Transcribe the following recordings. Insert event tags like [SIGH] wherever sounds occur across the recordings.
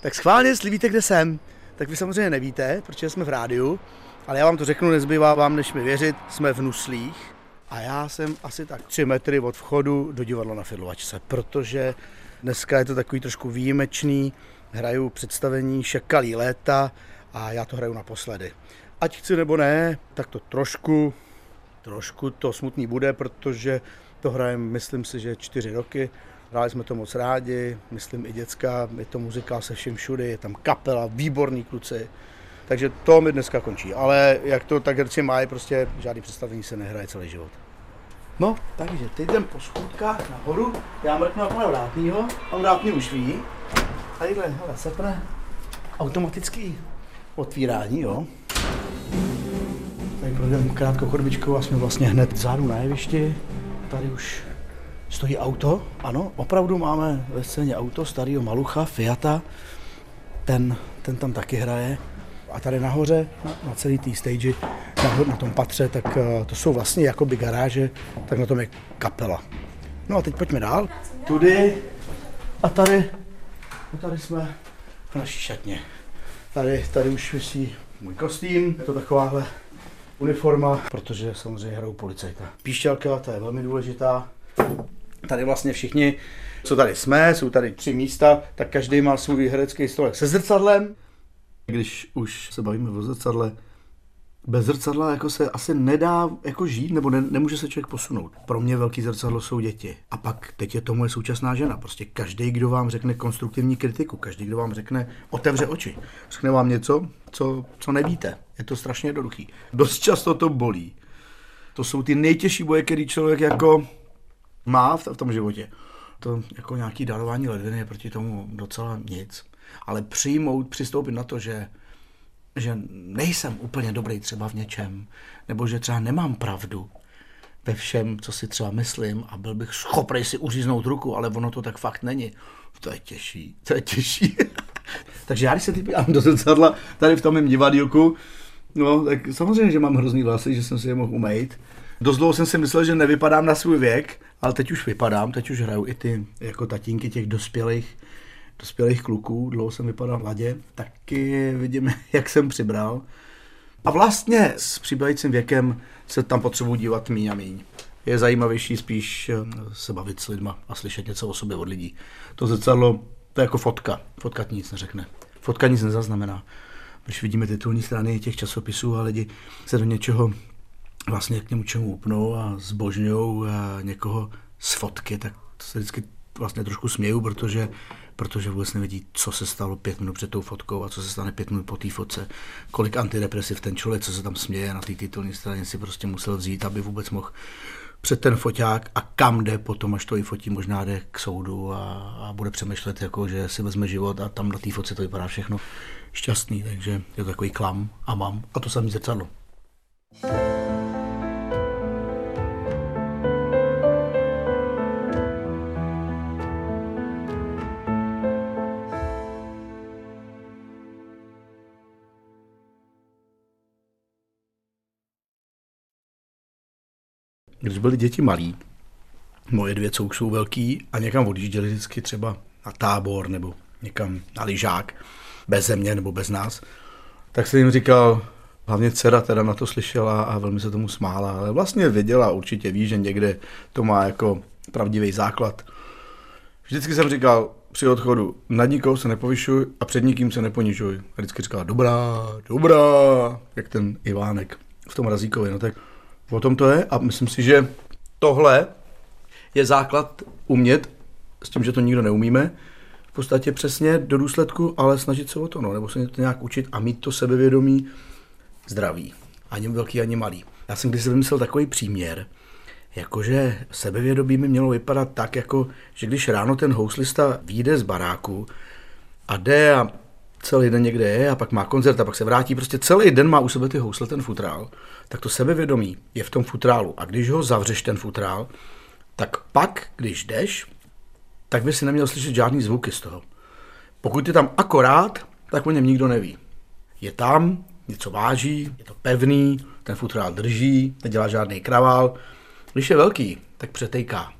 Tak schválně, jestli víte, kde jsem, tak vy samozřejmě nevíte, protože jsme v rádiu, ale já vám to řeknu, nezbývá vám, než mi věřit, jsme v Nuslích a já jsem asi tak tři metry od vchodu do divadla na Fidlovačce, protože dneska je to takový trošku výjimečný, hraju představení Šakalí léta a já to hraju naposledy. Ať chci nebo ne, tak to trošku, trošku to smutný bude, protože to hrajem, myslím si, že čtyři roky. Hráli jsme to moc rádi, myslím i děcka, je to muzika se všem všude, je tam kapela, výborní kluci. Takže to mi dneska končí, ale jak to tak herci mají, prostě žádný představení se nehraje celý život. No, takže teď jdem po schůdkách nahoru, já mrknu na pana Vrátnýho, pan Vrátný už ví. Tadyhle, hele, sepne automatický otvírání, jo. Tady projdeme krátkou chodbičkou a jsme vlastně hned vzadu na jevišti. Tady už stojí auto, ano, opravdu máme ve scéně auto starého Malucha, Fiata. Ten, ten tam taky hraje. A tady nahoře, na, na celý té stage, na, na tom patře, tak uh, to jsou vlastně jakoby garáže, tak na tom je kapela. No a teď pojďme dál. Tudy a tady, a tady jsme v naší šatně. Tady, tady už visí můj kostým, je to takováhle uniforma, protože samozřejmě hrajou policajta. Píšťalka, ta je velmi důležitá. Tady vlastně všichni, co tady jsme, jsou tady tři místa, tak každý má svůj herecký stolek se zrcadlem. Když už se bavíme o zrcadle, bez zrcadla jako se asi nedá jako žít, nebo ne, nemůže se člověk posunout. Pro mě velký zrcadlo jsou děti. A pak teď je to moje současná žena. Prostě každý, kdo vám řekne konstruktivní kritiku, každý, kdo vám řekne, otevře oči, řekne vám něco, co, co nevíte. Je to strašně jednoduchý. Dost často to bolí. To jsou ty nejtěžší boje, který člověk jako má v tom životě. To jako nějaký darování ledviny je proti tomu docela nic. Ale přijmout, přistoupit na to, že že nejsem úplně dobrý třeba v něčem, nebo že třeba nemám pravdu ve všem, co si třeba myslím a byl bych schopný si uříznout ruku, ale ono to tak fakt není. To je těžší, to je těžší. [LAUGHS] Takže já když se typím do zrcadla tady v tom mém divadílku, no tak samozřejmě, že mám hrozný vlasy, že jsem si je mohl umýt. Dost dlouho jsem si myslel, že nevypadám na svůj věk, ale teď už vypadám, teď už hraju i ty jako tatínky těch dospělých dospělých kluků, dlouho jsem vypadal mladě, taky vidím, [LAUGHS] jak jsem přibral. A vlastně s přibývajícím věkem se tam potřebuji dívat míň a míň. Je zajímavější spíš eh, se bavit s lidma a slyšet něco o sobě od lidí. To zrcadlo, to je jako fotka. Fotka nic neřekne. Fotka nic nezaznamená. Když vidíme titulní strany těch časopisů a lidi se do něčeho vlastně k němu čemu upnou a zbožňují někoho z fotky, tak to se vždycky vlastně trošku směju, protože protože vůbec nevědí, co se stalo pět minut před tou fotkou a co se stane pět minut po té fotce. Kolik antidepresiv ten člověk, co se tam směje na té titulní straně, si prostě musel vzít, aby vůbec mohl před ten foťák a kam jde potom, až to i fotí, možná jde k soudu a, a bude přemýšlet, jako, že si vezme život a tam na té fotce to vypadá všechno šťastný, takže je to takový klam a mám a to samý zrcadlo. thank you když byly děti malí, moje dvě, co už jsou velký a někam odjížděli vždycky třeba na tábor nebo někam na lyžák, bez země nebo bez nás, tak jsem jim říkal, hlavně dcera teda na to slyšela a velmi se tomu smála, ale vlastně věděla, určitě ví, že někde to má jako pravdivý základ. Vždycky jsem říkal při odchodu, nad nikoho se nepovyšuj a před nikým se neponižuj. A vždycky říkala, dobrá, dobrá, jak ten Ivánek v tom razíkovi. No tak O tom to je a myslím si, že tohle je základ umět, s tím, že to nikdo neumíme, v podstatě přesně do důsledku, ale snažit se o to, no, nebo se to nějak učit a mít to sebevědomí zdraví. Ani velký, ani malý. Já jsem když si vymyslel takový příměr, jakože sebevědomí mi mělo vypadat tak, jako, že když ráno ten houslista vyjde z baráku a jde a celý den někde je a pak má koncert a pak se vrátí, prostě celý den má u sebe ty housle, ten futrál, tak to sebevědomí je v tom futrálu. A když ho zavřeš ten futrál, tak pak, když jdeš, tak by si neměl slyšet žádný zvuky z toho. Pokud je tam akorát, tak o něm nikdo neví. Je tam, něco váží, je to pevný, ten futrál drží, nedělá žádný kravál. Když je velký, tak přetejká.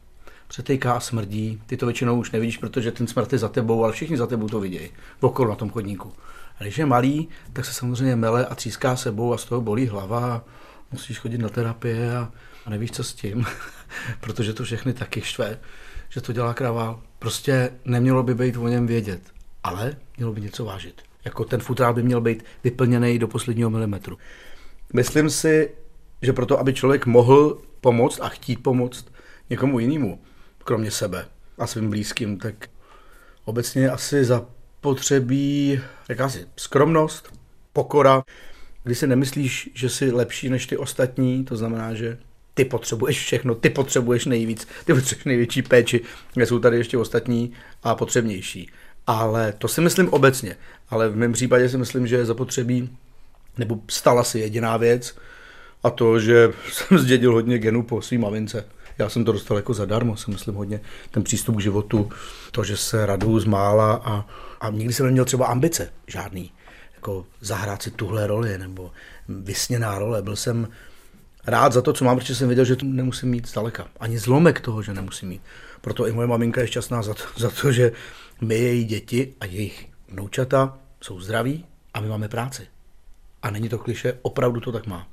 Přetejká a smrdí. Ty to většinou už nevidíš, protože ten smrt je za tebou, ale všichni za tebou to vidějí. Okolo na tom chodníku. A když je malý, tak se samozřejmě mele a tříská sebou a z toho bolí hlava a musíš chodit na terapie a, a nevíš, co s tím, [LAUGHS] protože to všechny taky štve, že to dělá kravál. Prostě nemělo by být o něm vědět, ale mělo by něco vážit. Jako ten futrál by měl být vyplněný do posledního milimetru. Myslím si, že proto, aby člověk mohl pomoct a chtít pomoct někomu jinému, kromě sebe a svým blízkým, tak obecně asi zapotřebí jakási skromnost, pokora, kdy si nemyslíš, že jsi lepší než ty ostatní, to znamená, že ty potřebuješ všechno, ty potřebuješ nejvíc, ty potřebuješ největší péči, kde jsou tady ještě ostatní a potřebnější. Ale to si myslím obecně. Ale v mém případě si myslím, že je zapotřebí, nebo stala si jediná věc, a to, že [LAUGHS] jsem zdědil hodně genů po svým mamince. Já jsem to dostal jako zadarmo, si myslím hodně ten přístup k životu, to, že se radu z mála a, a nikdy jsem neměl třeba ambice žádný, jako zahrát si tuhle roli nebo vysněná role. Byl jsem rád za to, co mám, protože jsem věděl, že to nemusím mít zdaleka. Ani zlomek toho, že nemusím mít. Proto i moje maminka je šťastná za to, [LAUGHS] za to že my, její děti a jejich vnoučata jsou zdraví a my máme práci. A není to kliše, opravdu to tak má.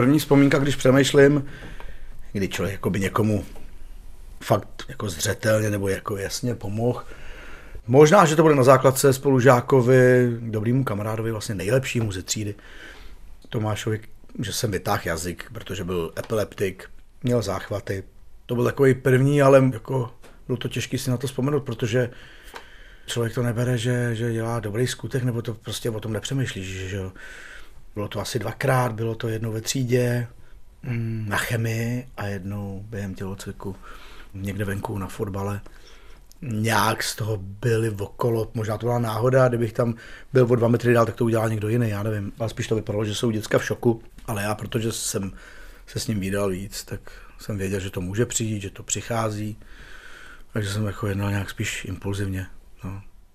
První vzpomínka, když přemýšlím, kdy člověk jako by někomu fakt jako zřetelně nebo jako jasně pomohl. Možná, že to bude na základce spolužákovi, dobrýmu kamarádovi, vlastně nejlepšímu ze třídy. Tomášovi, že jsem vytáhl jazyk, protože byl epileptik, měl záchvaty. To byl takový první, ale jako bylo to těžké si na to vzpomenout, protože člověk to nebere, že, že dělá dobrý skutek, nebo to prostě o tom nepřemýšlíš, že jo. Bylo to asi dvakrát, bylo to jednou ve třídě, mm, na chemii a jednou během tělocviku někde venku na fotbale. Nějak z toho byli okolo, možná to byla náhoda, kdybych tam byl o dva metry dál, tak to udělal někdo jiný, já nevím. Ale spíš to vypadalo, že jsou děcka v šoku, ale já, protože jsem se s ním vydal víc, tak jsem věděl, že to může přijít, že to přichází, takže jsem jako jednal nějak spíš impulzivně.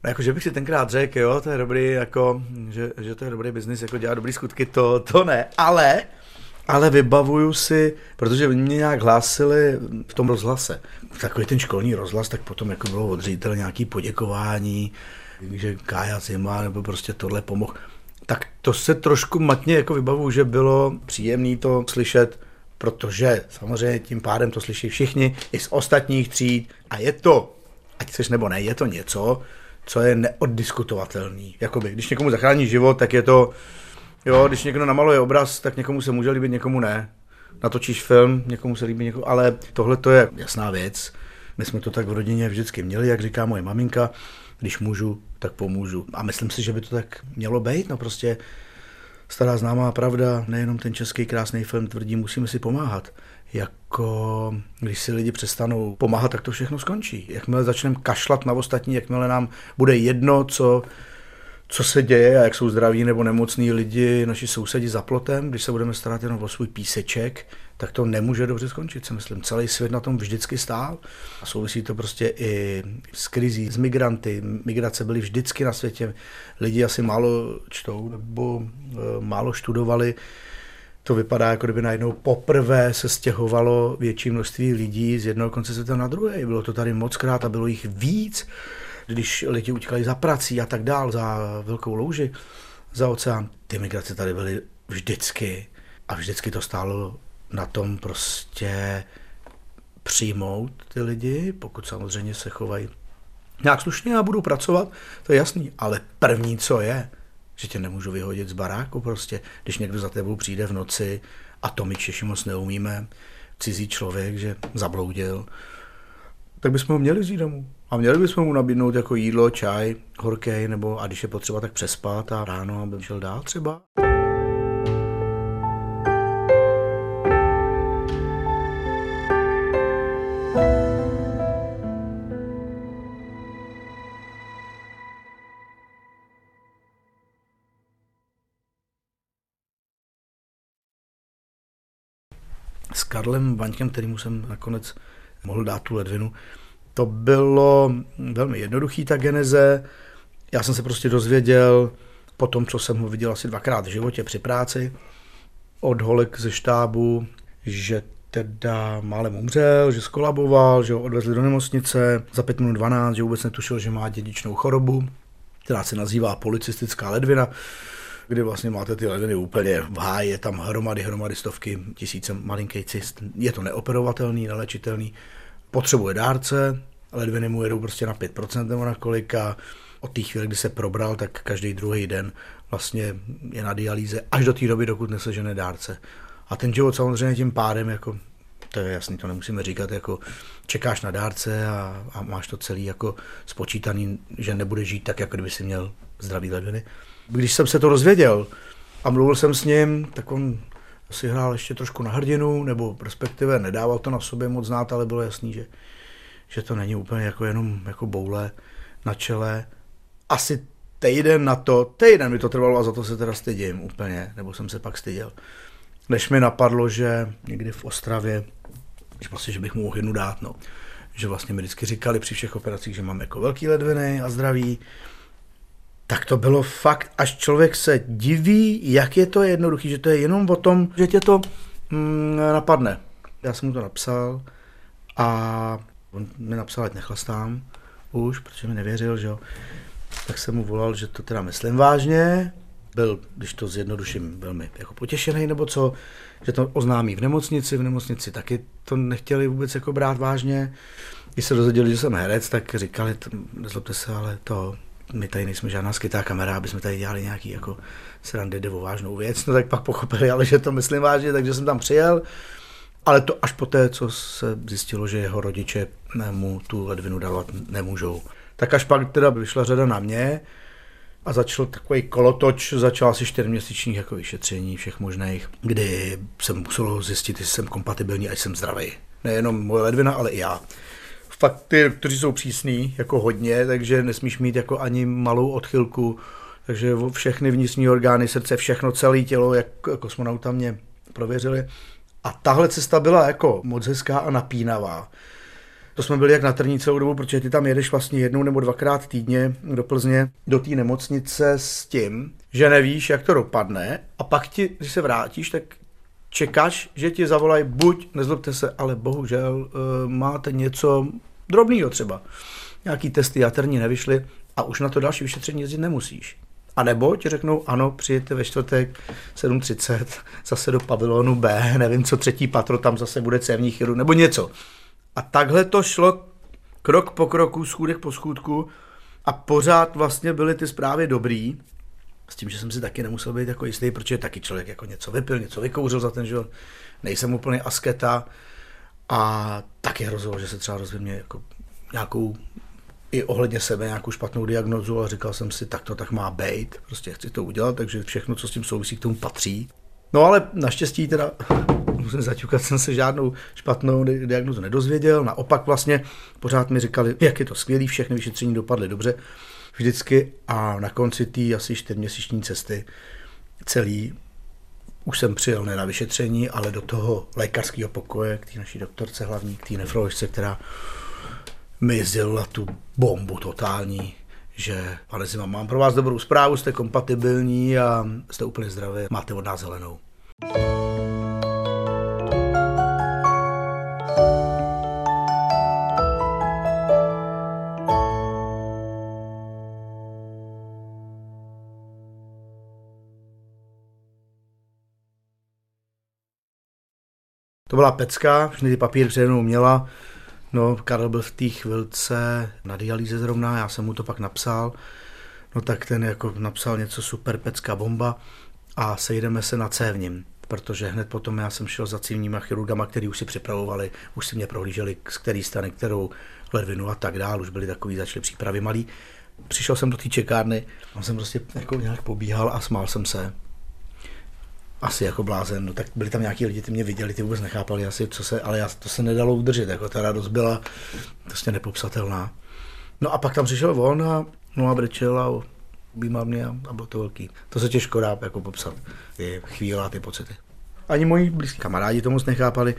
No. Jako, že bych si tenkrát řekl, jo, to je dobrý, jako, že, že to je dobrý biznis, jako dělat dobrý skutky, to, to ne. Ale, ale vybavuju si, protože mě nějak hlásili v tom rozhlase, takový ten školní rozhlas, tak potom jako bylo od ředitele nějaký poděkování, že Kája Zima nebo prostě tohle pomohl. Tak to se trošku matně jako vybavuju, že bylo příjemné to slyšet, protože samozřejmě tím pádem to slyší všichni, i z ostatních tříd a je to, ať chceš nebo ne, je to něco, co je neoddiskutovatelný. Jakoby, když někomu zachrání život, tak je to, jo, když někdo namaluje obraz, tak někomu se může líbit, někomu ne. Natočíš film, někomu se líbí, někomu, ale tohle to je jasná věc. My jsme to tak v rodině vždycky měli, jak říká moje maminka, když můžu, tak pomůžu. A myslím si, že by to tak mělo být, no prostě stará známá pravda, nejenom ten český krásný film tvrdí, musíme si pomáhat jako když si lidi přestanou pomáhat, tak to všechno skončí. Jakmile začneme kašlat na ostatní, jakmile nám bude jedno, co, co se děje a jak jsou zdraví nebo nemocní lidi, naši sousedi za plotem, když se budeme starat jenom o svůj píseček, tak to nemůže dobře skončit, si myslím. Celý svět na tom vždycky stál a souvisí to prostě i s krizí, s migranty. Migrace byly vždycky na světě. Lidi asi málo čtou nebo e, málo študovali to vypadá, jako kdyby najednou poprvé se stěhovalo větší množství lidí z jednoho konce světa na druhé. Bylo to tady moc krát a bylo jich víc, když lidi utíkali za prací a tak dál, za velkou louži, za oceán. Ty migrace tady byly vždycky a vždycky to stálo na tom prostě přijmout ty lidi, pokud samozřejmě se chovají nějak slušně a budou pracovat, to je jasný, ale první, co je, že tě nemůžu vyhodit z baráku prostě, když někdo za tebou přijde v noci a to my Češi moc neumíme, cizí člověk, že zabloudil, tak bychom ho měli vzít domů. A měli bychom mu nabídnout jako jídlo, čaj, horkej, nebo a když je potřeba, tak přespat a ráno, aby šel dál třeba. Karlem Vaňkem, kterýmu jsem nakonec mohl dát tu ledvinu. To bylo velmi jednoduchý ta geneze. Já jsem se prostě dozvěděl po tom, co jsem ho viděl asi dvakrát v životě při práci, od holek ze štábu, že teda málem umřel, že skolaboval, že ho odvezli do nemocnice za 5 minut 12, že vůbec netušil, že má dědičnou chorobu, která se nazývá policistická ledvina, kdy vlastně máte ty ledviny úplně v háji, je tam hromady, hromady, stovky, tisíce malinký cyst. Je to neoperovatelný, nelečitelný, potřebuje dárce, ledviny mu jedou prostě na 5% nebo na kolik a od té chvíle, kdy se probral, tak každý druhý den vlastně je na dialýze až do té doby, dokud nesežene dárce. A ten život samozřejmě tím pádem, jako, to je jasný, to nemusíme říkat, jako čekáš na dárce a, a máš to celý jako spočítaný, že nebude žít tak, jako kdyby si měl zdravý ledviny. Když jsem se to rozvěděl a mluvil jsem s ním, tak on si hrál ještě trošku na hrdinu, nebo respektive nedával to na sobě moc znát, ale bylo jasný, že, že to není úplně jako jenom jako boule na čele. Asi týden na to, týden mi to trvalo a za to se teda stydím úplně, nebo jsem se pak styděl. Než mi napadlo, že někdy v Ostravě, že vlastně, že bych mu mohl dát, no. Že vlastně mi vždycky říkali při všech operacích, že mám jako velký ledviny a zdraví. Tak to bylo fakt, až člověk se diví, jak je to jednoduchý, že to je jenom o tom, že tě to mm, napadne. Já jsem mu to napsal a on mi napsal, ať nechlastám už, protože mi nevěřil, že jo. Tak jsem mu volal, že to teda myslím vážně, byl, když to zjednoduším, velmi jako potěšený, nebo co, že to oznámí v nemocnici, v nemocnici taky to nechtěli vůbec jako brát vážně. Když se dozvěděli, že jsem herec, tak říkali, nezlobte se, ale to, my tady nejsme žádná skytá kamera, aby jsme tady dělali nějaký jako srandy nebo vážnou věc, no tak pak pochopili, ale že to myslím vážně, takže jsem tam přijel. Ale to až poté, co se zjistilo, že jeho rodiče mu tu ledvinu dávat nemůžou. Tak až pak teda vyšla řada na mě, a začal takový kolotoč, začal asi čtyřměsíčních jako vyšetření všech možných, kdy jsem musel zjistit, jestli jsem kompatibilní a jsem zdravý. Nejenom moje ledvina, ale i já. Fakt ty, kteří jsou přísní, jako hodně, takže nesmíš mít jako ani malou odchylku, takže všechny vnitřní orgány, srdce, všechno, celé tělo, jak kosmonauta mě prověřili. A tahle cesta byla jako moc hezká a napínavá. To jsme byli jak na trní celou dobu, protože ty tam jedeš vlastně jednou nebo dvakrát týdně do Plzně, do té nemocnice s tím, že nevíš, jak to dopadne a pak ti, když se vrátíš, tak čekáš, že ti zavolají buď, nezlobte se, ale bohužel uh, máte něco drobného třeba. Nějaký testy jaterní nevyšly a už na to další vyšetření jezdit nemusíš. A nebo ti řeknou, ano, přijďte ve čtvrtek 7.30 zase do pavilonu B, nevím co, třetí patro, tam zase bude cévní chirurg, nebo něco. A takhle to šlo krok po kroku, schůdek po schůdku a pořád vlastně byly ty zprávy dobrý, s tím, že jsem si taky nemusel být jako jistý, protože taky člověk jako něco vypil, něco vykouřil za ten život, nejsem úplně asketa a taky hrozilo, že se třeba rozvím mě jako nějakou i ohledně sebe nějakou špatnou diagnozu a říkal jsem si, tak to tak má být, prostě chci to udělat, takže všechno, co s tím souvisí, k tomu patří. No ale naštěstí teda [LAUGHS] musím zaťukat, jsem se žádnou špatnou diagnozu nedozvěděl. Naopak vlastně pořád mi říkali, jak je to skvělý, všechny vyšetření dopadly dobře vždycky a na konci té asi čtyřměsíční cesty celý už jsem přijel ne na vyšetření, ale do toho lékařského pokoje, k té naší doktorce hlavní, k té nefroložce, která mi sdělila tu bombu totální, že pane Zima, mám pro vás dobrou zprávu, jste kompatibilní a jste úplně zdraví, máte od nás zelenou. To byla pecka, všechny ty papíry přede měla. No, Karel byl v té chvilce na dialýze zrovna, já jsem mu to pak napsal. No tak ten jako napsal něco super pecka bomba a sejdeme se na cévním, protože hned potom já jsem šel za cívníma chirurgama, který už si připravovali, už si mě prohlíželi, z který strany, kterou ledvinu a tak dál, už byly takový, začaly přípravy malý. Přišel jsem do té čekárny, a jsem prostě jako nějak pobíhal a smál jsem se asi jako blázen, no tak byli tam nějaký lidi, ty mě viděli, ty vůbec nechápali asi, co se, ale já, to se nedalo udržet, jako ta radost byla prostě nepopsatelná. No a pak tam přišel on a, no a brečel a objímal mě a, a bylo to velký. To se těžko dá jako popsat, ty chvíle a ty pocity. ani moji blízcí kamarádi to moc nechápali.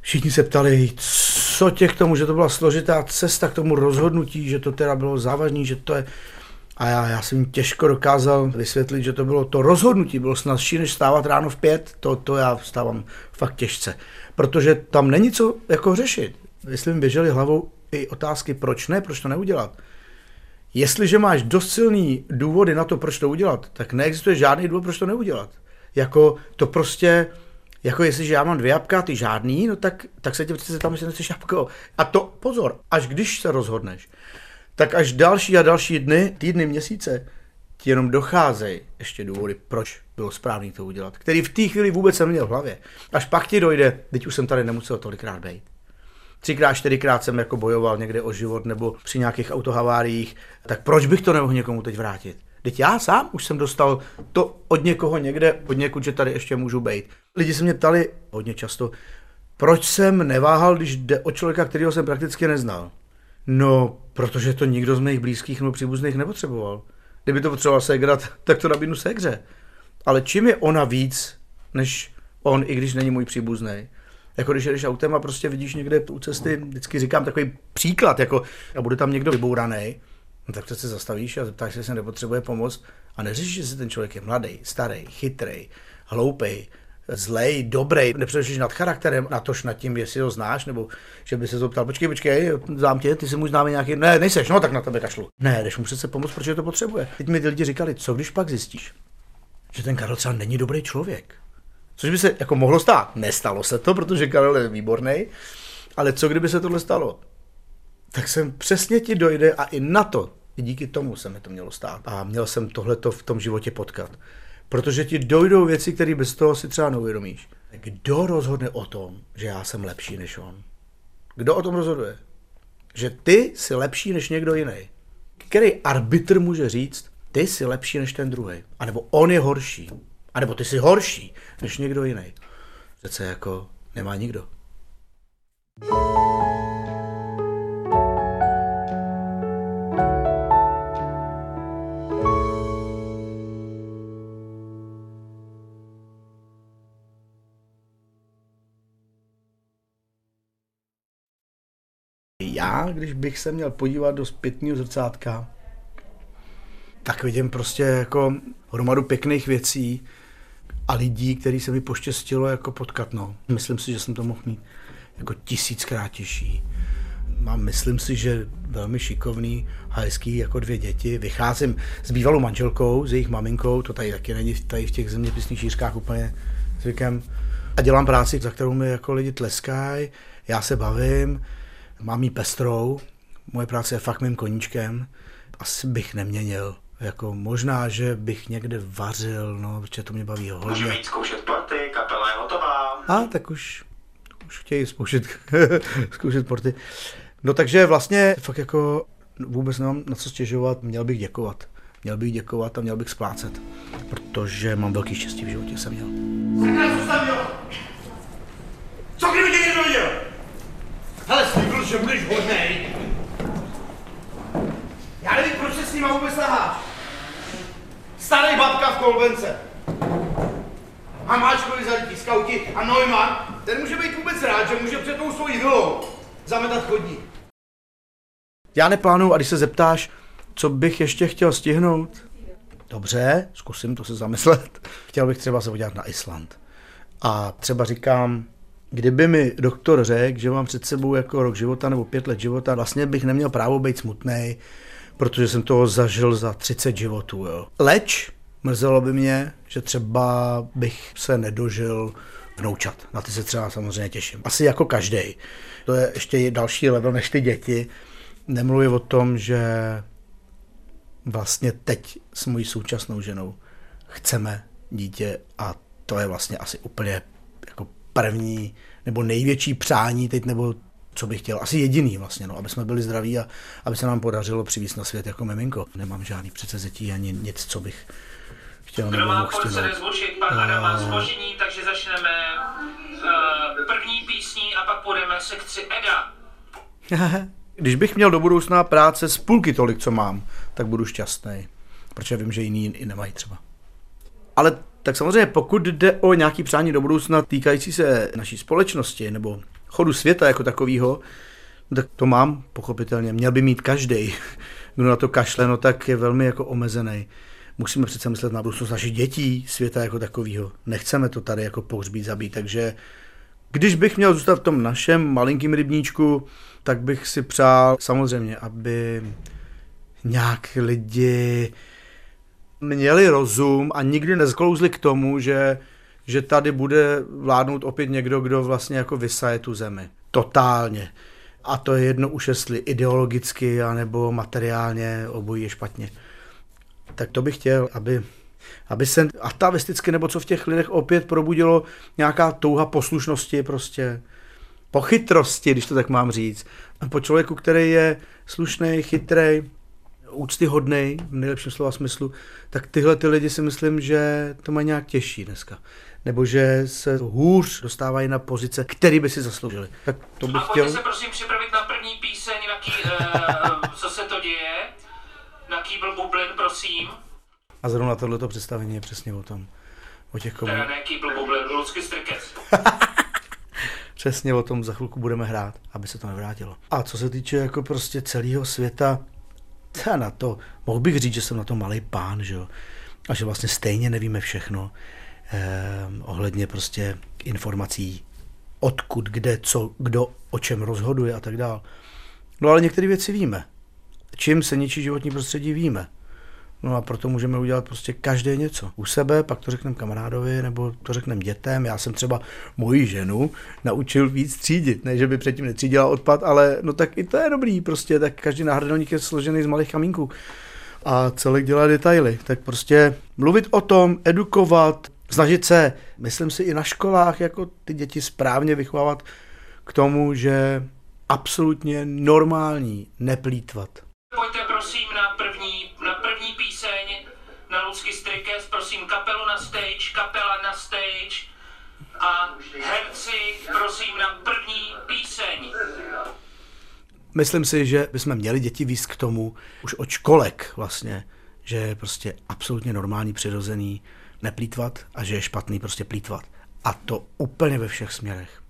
Všichni se ptali, co tě k tomu, že to byla složitá cesta k tomu rozhodnutí, že to teda bylo závažný, že to je... A já, já jsem těžko dokázal vysvětlit, že to bylo to rozhodnutí, bylo snazší, než stávat ráno v pět, to, to já vstávám fakt těžce. Protože tam není co jako řešit. Jestli mi běželi hlavou i otázky, proč ne, proč to neudělat. Jestliže máš dost silný důvody na to, proč to udělat, tak neexistuje žádný důvod, proč to neudělat. Jako to prostě, jako jestliže já mám dvě jabka, ty žádný, no tak, tak se tě přece tam si nechceš jabko. A to pozor, až když se rozhodneš, tak až další a další dny, týdny, měsíce, ti jenom docházejí ještě důvody, proč bylo správné to udělat, který v té chvíli vůbec jsem měl v hlavě. Až pak ti dojde, teď už jsem tady nemusel tolikrát být. Třikrát, čtyřikrát jsem jako bojoval někde o život nebo při nějakých autohaváriích, tak proč bych to nemohl někomu teď vrátit? Teď já sám už jsem dostal to od někoho někde, od někud, že tady ještě můžu být. Lidi se mě ptali hodně často, proč jsem neváhal, když jde o člověka, kterého jsem prakticky neznal. No, protože to nikdo z mých blízkých nebo příbuzných nepotřeboval. Kdyby to potřeboval segrat, [LAUGHS] tak to nabídnu segře. Ale čím je ona víc, než on, i když není můj příbuzný? Jako když jdeš autem a prostě vidíš někde u cesty, vždycky říkám takový příklad, jako a bude tam někdo vybouraný, no tak to se zastavíš a zeptáš se, jestli nepotřebuje pomoc a neřešíš, jestli ten člověk je mladý, starý, chytrý, hloupý, zlej, dobrý, nepřemýšlíš nad charakterem, na tož nad tím, jestli ho znáš, nebo že by se to ptal, počkej, počkej, znám tě, ty si můj známý nějaký, ne, nejseš, no tak na tebe kašlu. Ne, jdeš mu přece pomoct, protože to potřebuje. Teď mi ty lidi říkali, co když pak zjistíš, že ten Karel třeba není dobrý člověk. Což by se jako mohlo stát. Nestalo se to, protože Karel je výborný, ale co kdyby se tohle stalo? Tak jsem přesně ti dojde a i na to, i díky tomu se mi to mělo stát. A měl jsem tohleto v tom životě potkat. Protože ti dojdou věci, které bez toho si třeba neuvědomíš. Kdo rozhodne o tom, že já jsem lepší než on? Kdo o tom rozhoduje? Že ty jsi lepší než někdo jiný. Který arbitr může říct, ty jsi lepší než ten druhý? A nebo on je horší? A nebo ty jsi horší než někdo jiný? Přece jako nemá nikdo. Já, když bych se měl podívat do zpětného zrcátka, tak vidím prostě jako hromadu pěkných věcí a lidí, který se mi poštěstilo jako potkat. No. Myslím si, že jsem to mohl mít jako tisíckrát těžší. Mám, myslím si, že velmi šikovný, hezký, jako dvě děti. Vycházím s bývalou manželkou, s jejich maminkou, to tady taky není tady v těch zeměpisných šířkách úplně zvykem. A dělám práci, za kterou mi jako lidi tleskají, já se bavím, mám jí pestrou, moje práce je fakt mým koníčkem, asi bych neměnil. Jako možná, že bych někde vařil, no, protože to mě baví hodně. Můžeme jít zkoušet porty, kapela je hotová. A tak už, už chtějí zkoušet, [LAUGHS] zkoušet porty. No takže vlastně fakt jako vůbec nemám na co stěžovat, měl bych děkovat. Měl bych děkovat a měl bych splácet, protože mám velký štěstí v životě, jsem měl. Co kdyby tě někdo viděl? Hele, slíbil, že budeš hodnej. Já nevím, proč se s nima vůbec taháš. Starý babka v kolbence. Hamáčkovi zalití skauti a Neumann, ten může být vůbec rád, že může před tou svojí vilou zametat chodník. Já neplánuju a když se zeptáš, co bych ještě chtěl stihnout, dobře, zkusím to se zamyslet. Chtěl bych třeba se podívat na Island. A třeba říkám, kdyby mi doktor řekl, že mám před sebou jako rok života nebo pět let života, vlastně bych neměl právo být smutný, protože jsem toho zažil za 30 životů. Jo. Leč mrzelo by mě, že třeba bych se nedožil vnoučat. Na ty se třeba samozřejmě těším. Asi jako každý. To je ještě další level než ty děti. Nemluvím o tom, že vlastně teď s mojí současnou ženou chceme dítě a to je vlastně asi úplně první nebo největší přání teď, nebo co bych chtěl, asi jediný vlastně, no, aby jsme byli zdraví a aby se nám podařilo přivést na svět jako miminko. Nemám žádný předsezetí ani nic, co bych chtěl Kdo nebo mohl stihnout. nezvučit, pan Adam má zpoždění, takže začneme uh, první písní a pak půjdeme sekci Eda. [LAUGHS] Když bych měl do budoucna práce z půlky tolik, co mám, tak budu šťastný. Protože vím, že jiný i nemají třeba. Ale Tak samozřejmě, pokud jde o nějaký přání do budoucna týkající se naší společnosti nebo chodu světa jako takového, tak to mám, pochopitelně. Měl by mít každý. [LAUGHS] Kdo na to kašle, no tak je velmi jako omezený. Musíme přece myslet na budoucnost našich dětí, světa jako takového. Nechceme to tady jako pohřbít, zabít, takže když bych měl zůstat v tom našem malinkým rybníčku, tak bych si přál samozřejmě, aby nějak lidi měli rozum a nikdy nezklouzli k tomu, že, že tady bude vládnout opět někdo, kdo vlastně jako vysaje tu zemi. Totálně. A to je jedno už jestli ideologicky, anebo materiálně, obojí je špatně. Tak to bych chtěl, aby, aby se atavisticky nebo co v těch lidech opět probudilo nějaká touha poslušnosti prostě, po chytrosti, když to tak mám říct. Po člověku, který je slušný, chytrý, úctyhodný, v nejlepším slova smyslu, tak tyhle ty lidi si myslím, že to mají nějak těžší dneska. Nebo že se hůř dostávají na pozice, které by si zasloužili. Tak to bych A chtěl. se prosím připravit na první píseň, na ký, uh, co se to děje. Na Kýbl Bublin, prosím. A zrovna tohleto představení je přesně o tom. O těch komu... Teda ne Kýbl Bublin, Lucky Strikec. [LAUGHS] Přesně o tom za chvilku budeme hrát, aby se to nevrátilo. A co se týče jako prostě celého světa, já na to, mohl bych říct, že jsem na to malý pán, že jo? A že vlastně stejně nevíme všechno eh, ohledně prostě informací, odkud, kde, co, kdo, o čem rozhoduje a tak dál. No ale některé věci víme. Čím se ničí životní prostředí víme. No a proto můžeme udělat prostě každé něco. U sebe, pak to řekneme kamarádovi, nebo to řekneme dětem. Já jsem třeba moji ženu naučil víc třídit. Ne, že by předtím netřídila odpad, ale no tak i to je dobrý prostě. Tak každý náhrdelník je složený z malých kamínků. A celek dělá detaily. Tak prostě mluvit o tom, edukovat, snažit se, myslím si i na školách, jako ty děti správně vychovávat k tomu, že absolutně normální neplýtvat. První, píseň, na Lucky Strikec, prosím kapelu na stage, kapela na stage a herci, prosím na první píseň. Myslím si, že bychom měli děti víc k tomu, už od školek vlastně, že je prostě absolutně normální, přirozený neplýtvat a že je špatný prostě plýtvat. A to úplně ve všech směrech.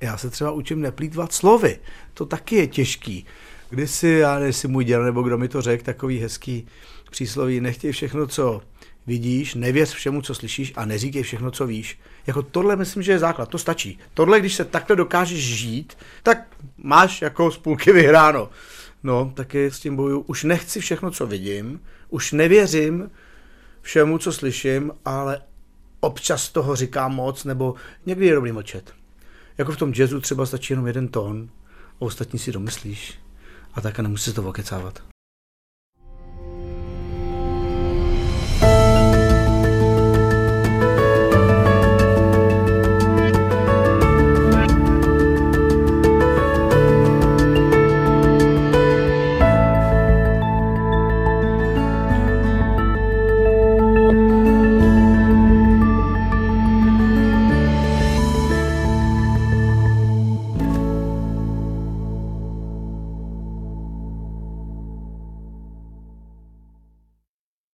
Já se třeba učím neplýtvat slovy. To taky je těžký. Kdysi, já nevím, můj děl, nebo kdo mi to řekl, takový hezký přísloví, nechtěj všechno, co vidíš, nevěř všemu, co slyšíš a neříkej všechno, co víš. Jako tohle myslím, že je základ, to stačí. Tohle, když se takto dokážeš žít, tak máš jako z půlky vyhráno. No, taky s tím boju. Už nechci všechno, co vidím, už nevěřím všemu, co slyším, ale občas toho říkám moc, nebo někdy je dobrý mlčet. Jako v tom jazzu třeba stačí jenom jeden tón, a ostatní si domyslíš. A také nemusíš to okecávat.